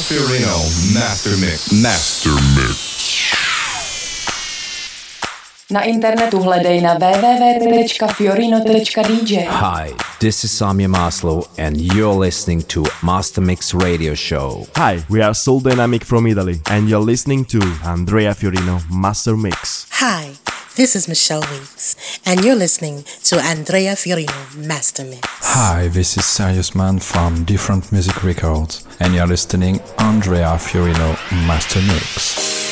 Fiorino Master Mix. Master Mix. Na internetu hledej na www.fiorino.dj. Hi, this is Samia Maslow and you're listening to Master Mix Radio Show. Hi, we are Soul Dynamic from Italy and you're listening to Andrea Fiorino Master Mix. Hi, this is Michelle Weeks, and you're listening to Andrea Fiorino Master Mix. Hi, this is Serious Man from Different Music Records, and you're listening Andrea Fiorino Master Mix.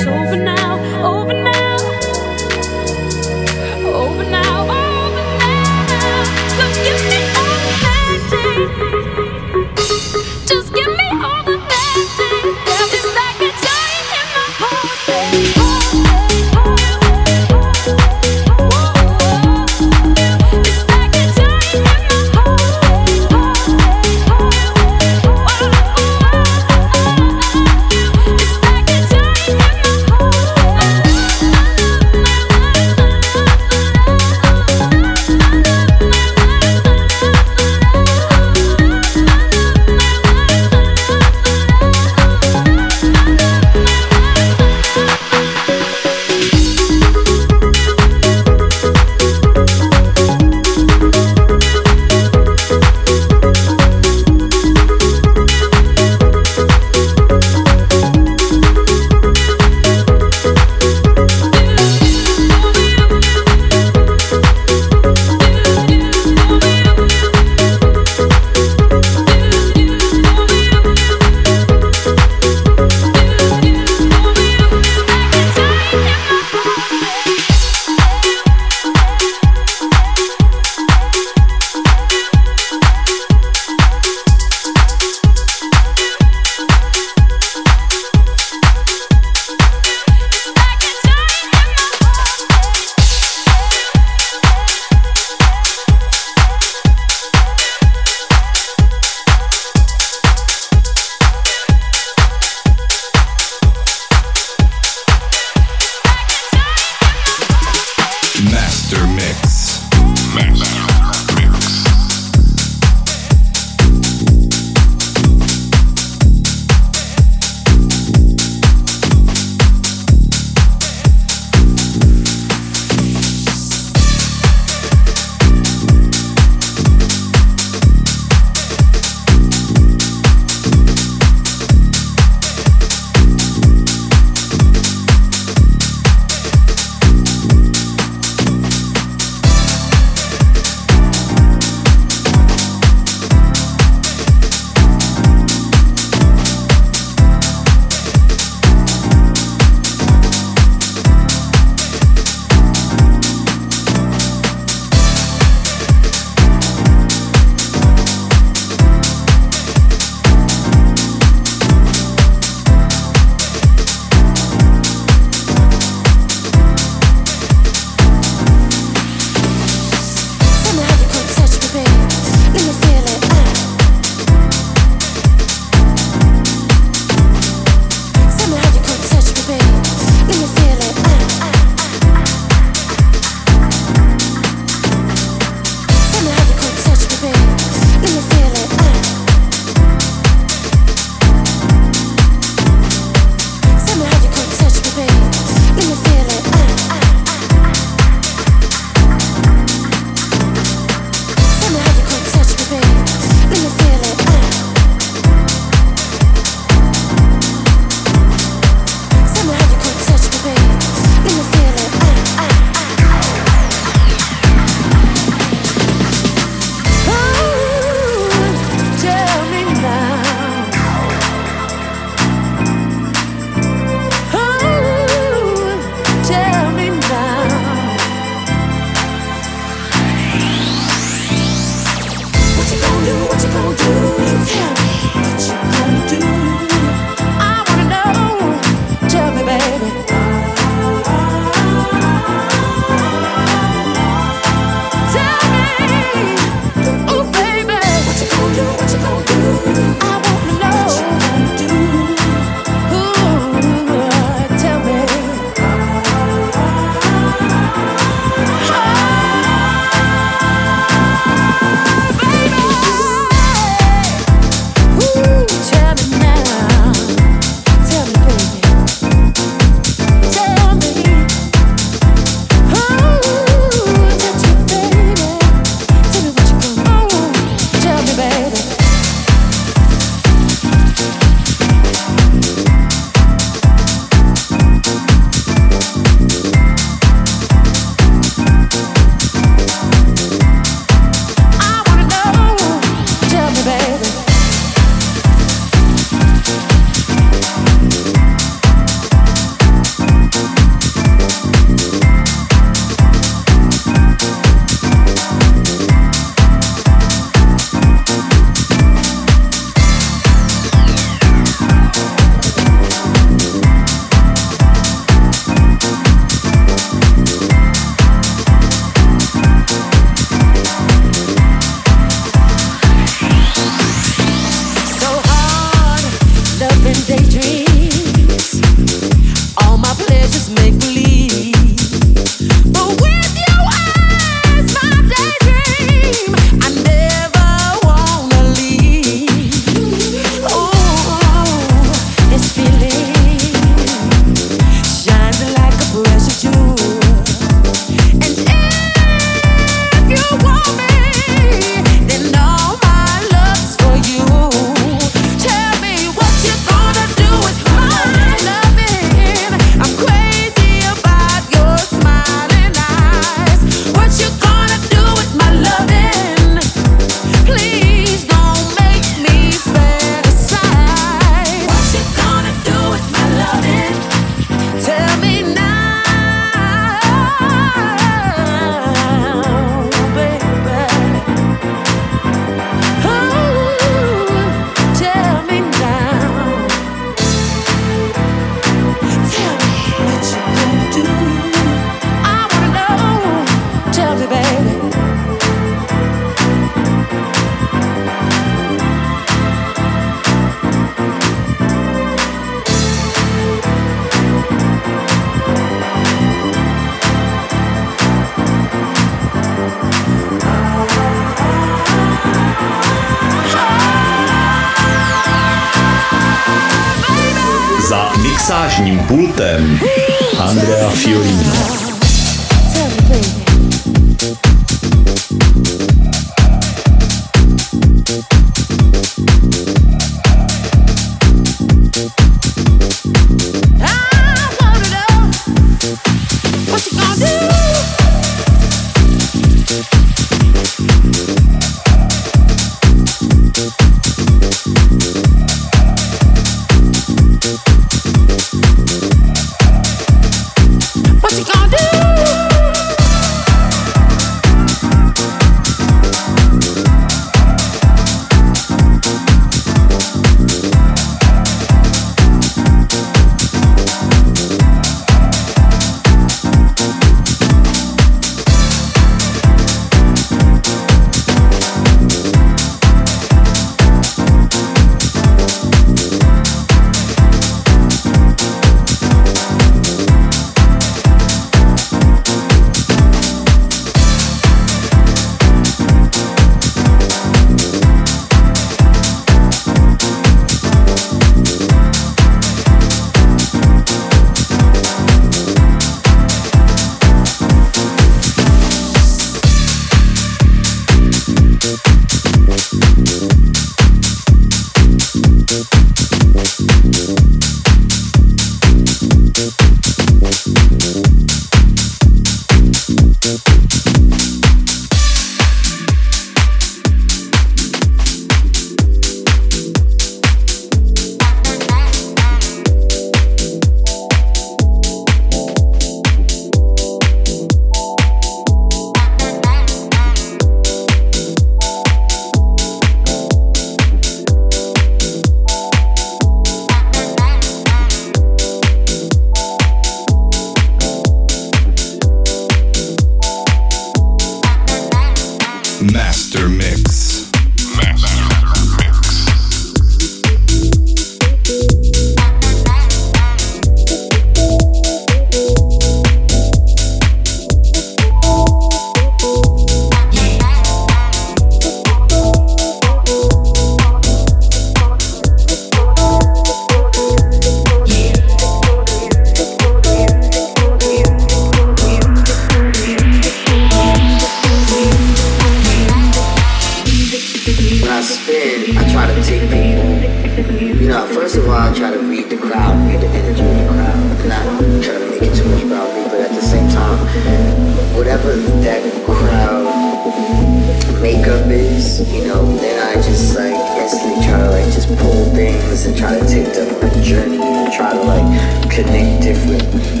Connect different,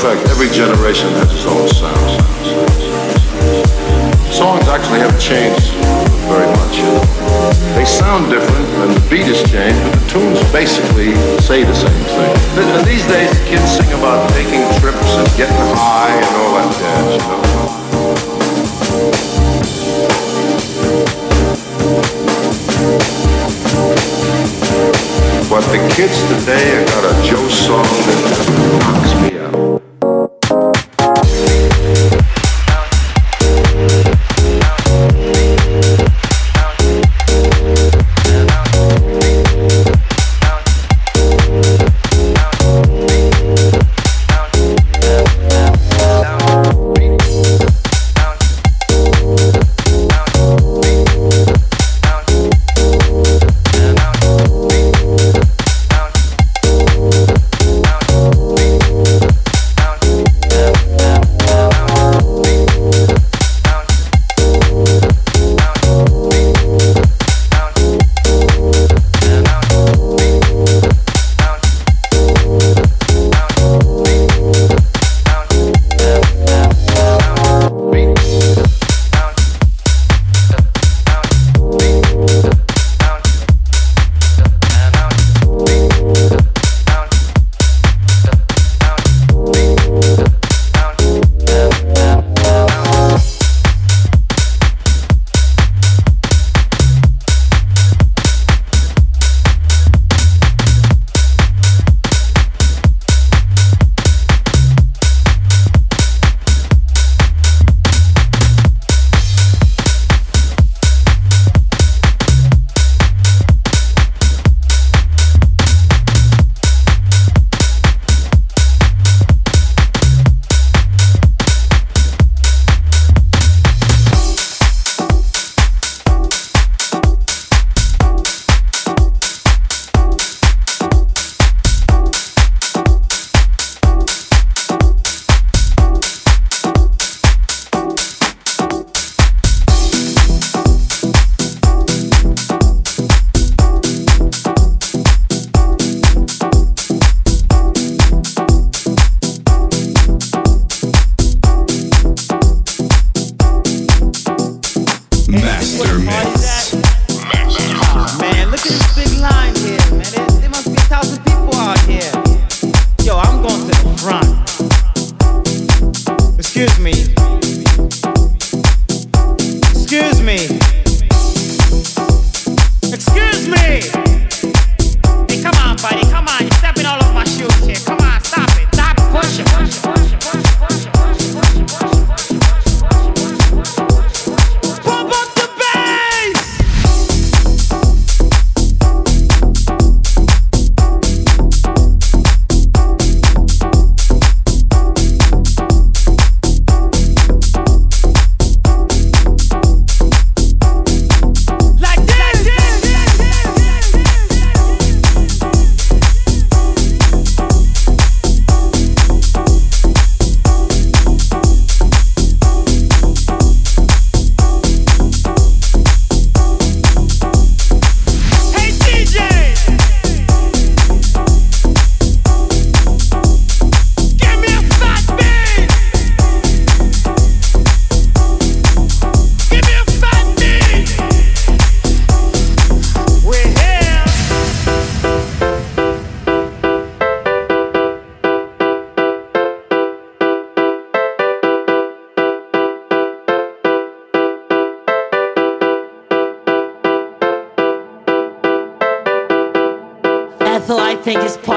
fact, every generation has its own sound. Songs actually haven't changed very much. They sound different and the beat has changed, but the tunes basically say the same thing. Th- These days, the kids sing about taking trips and getting high and all that jazz, you know. But the kids today have got a Joe song that knocks me out.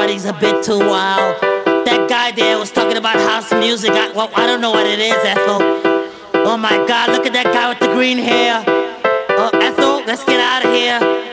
Party's a bit too wild. That guy there was talking about house music. I, well, I don't know what it is, Ethel. Oh my God, look at that guy with the green hair. Oh, Ethel, let's get out of here.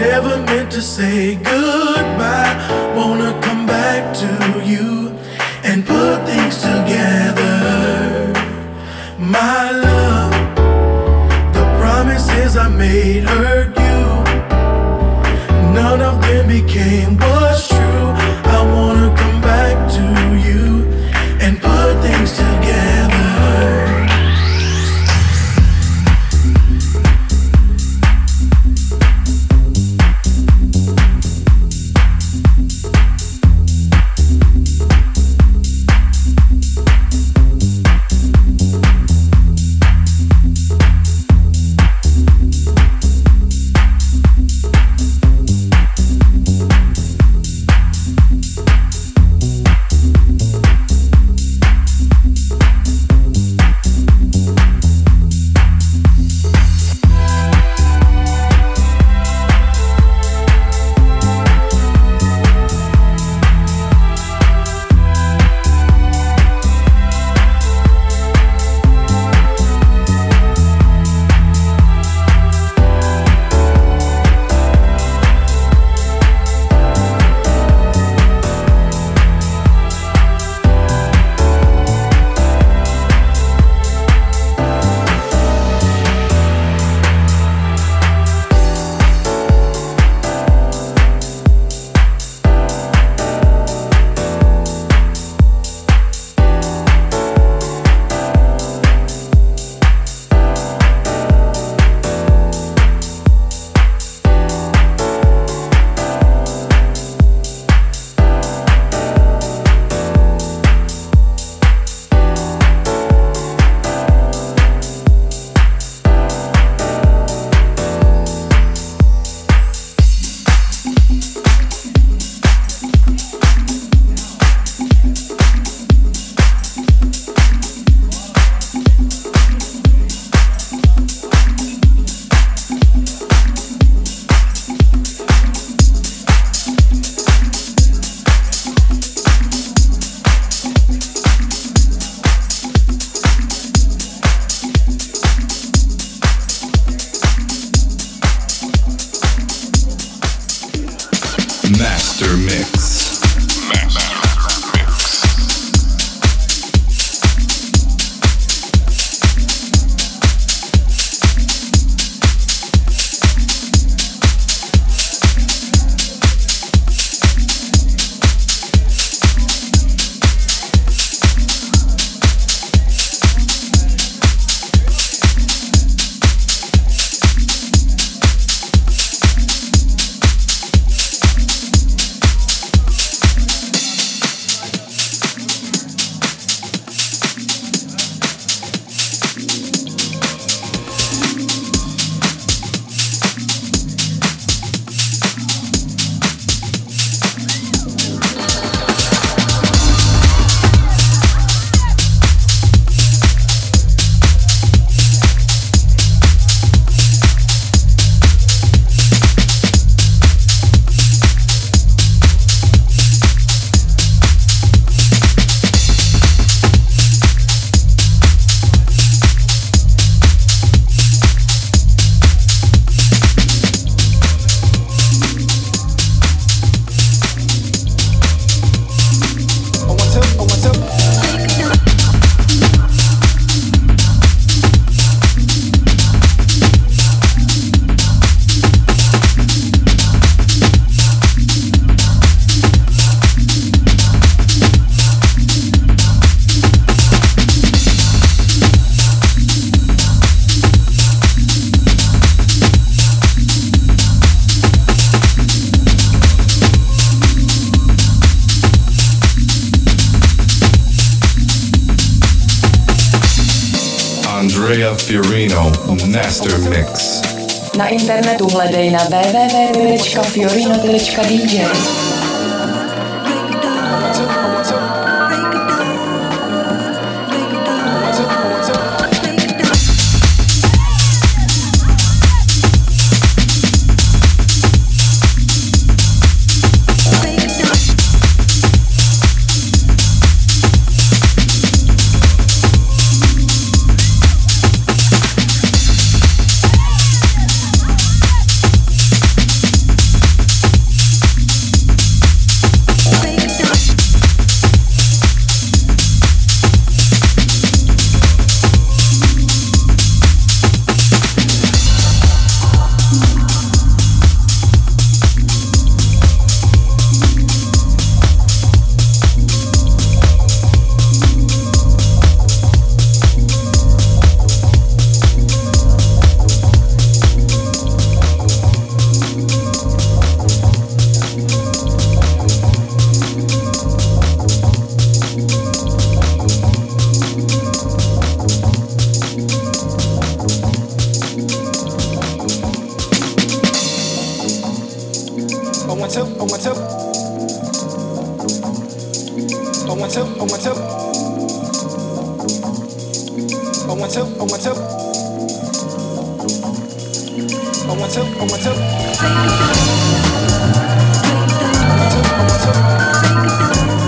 never meant to say goodbye. Wanna come back to you and put things together. My love, the promises I made hurt you. None of them became what. Fiorino Master Mix. Na internetu hledej na www.fiorino.dj. one two, oh one two. Oh one two, oh one two. Oh one two, oh one two. Master Mix.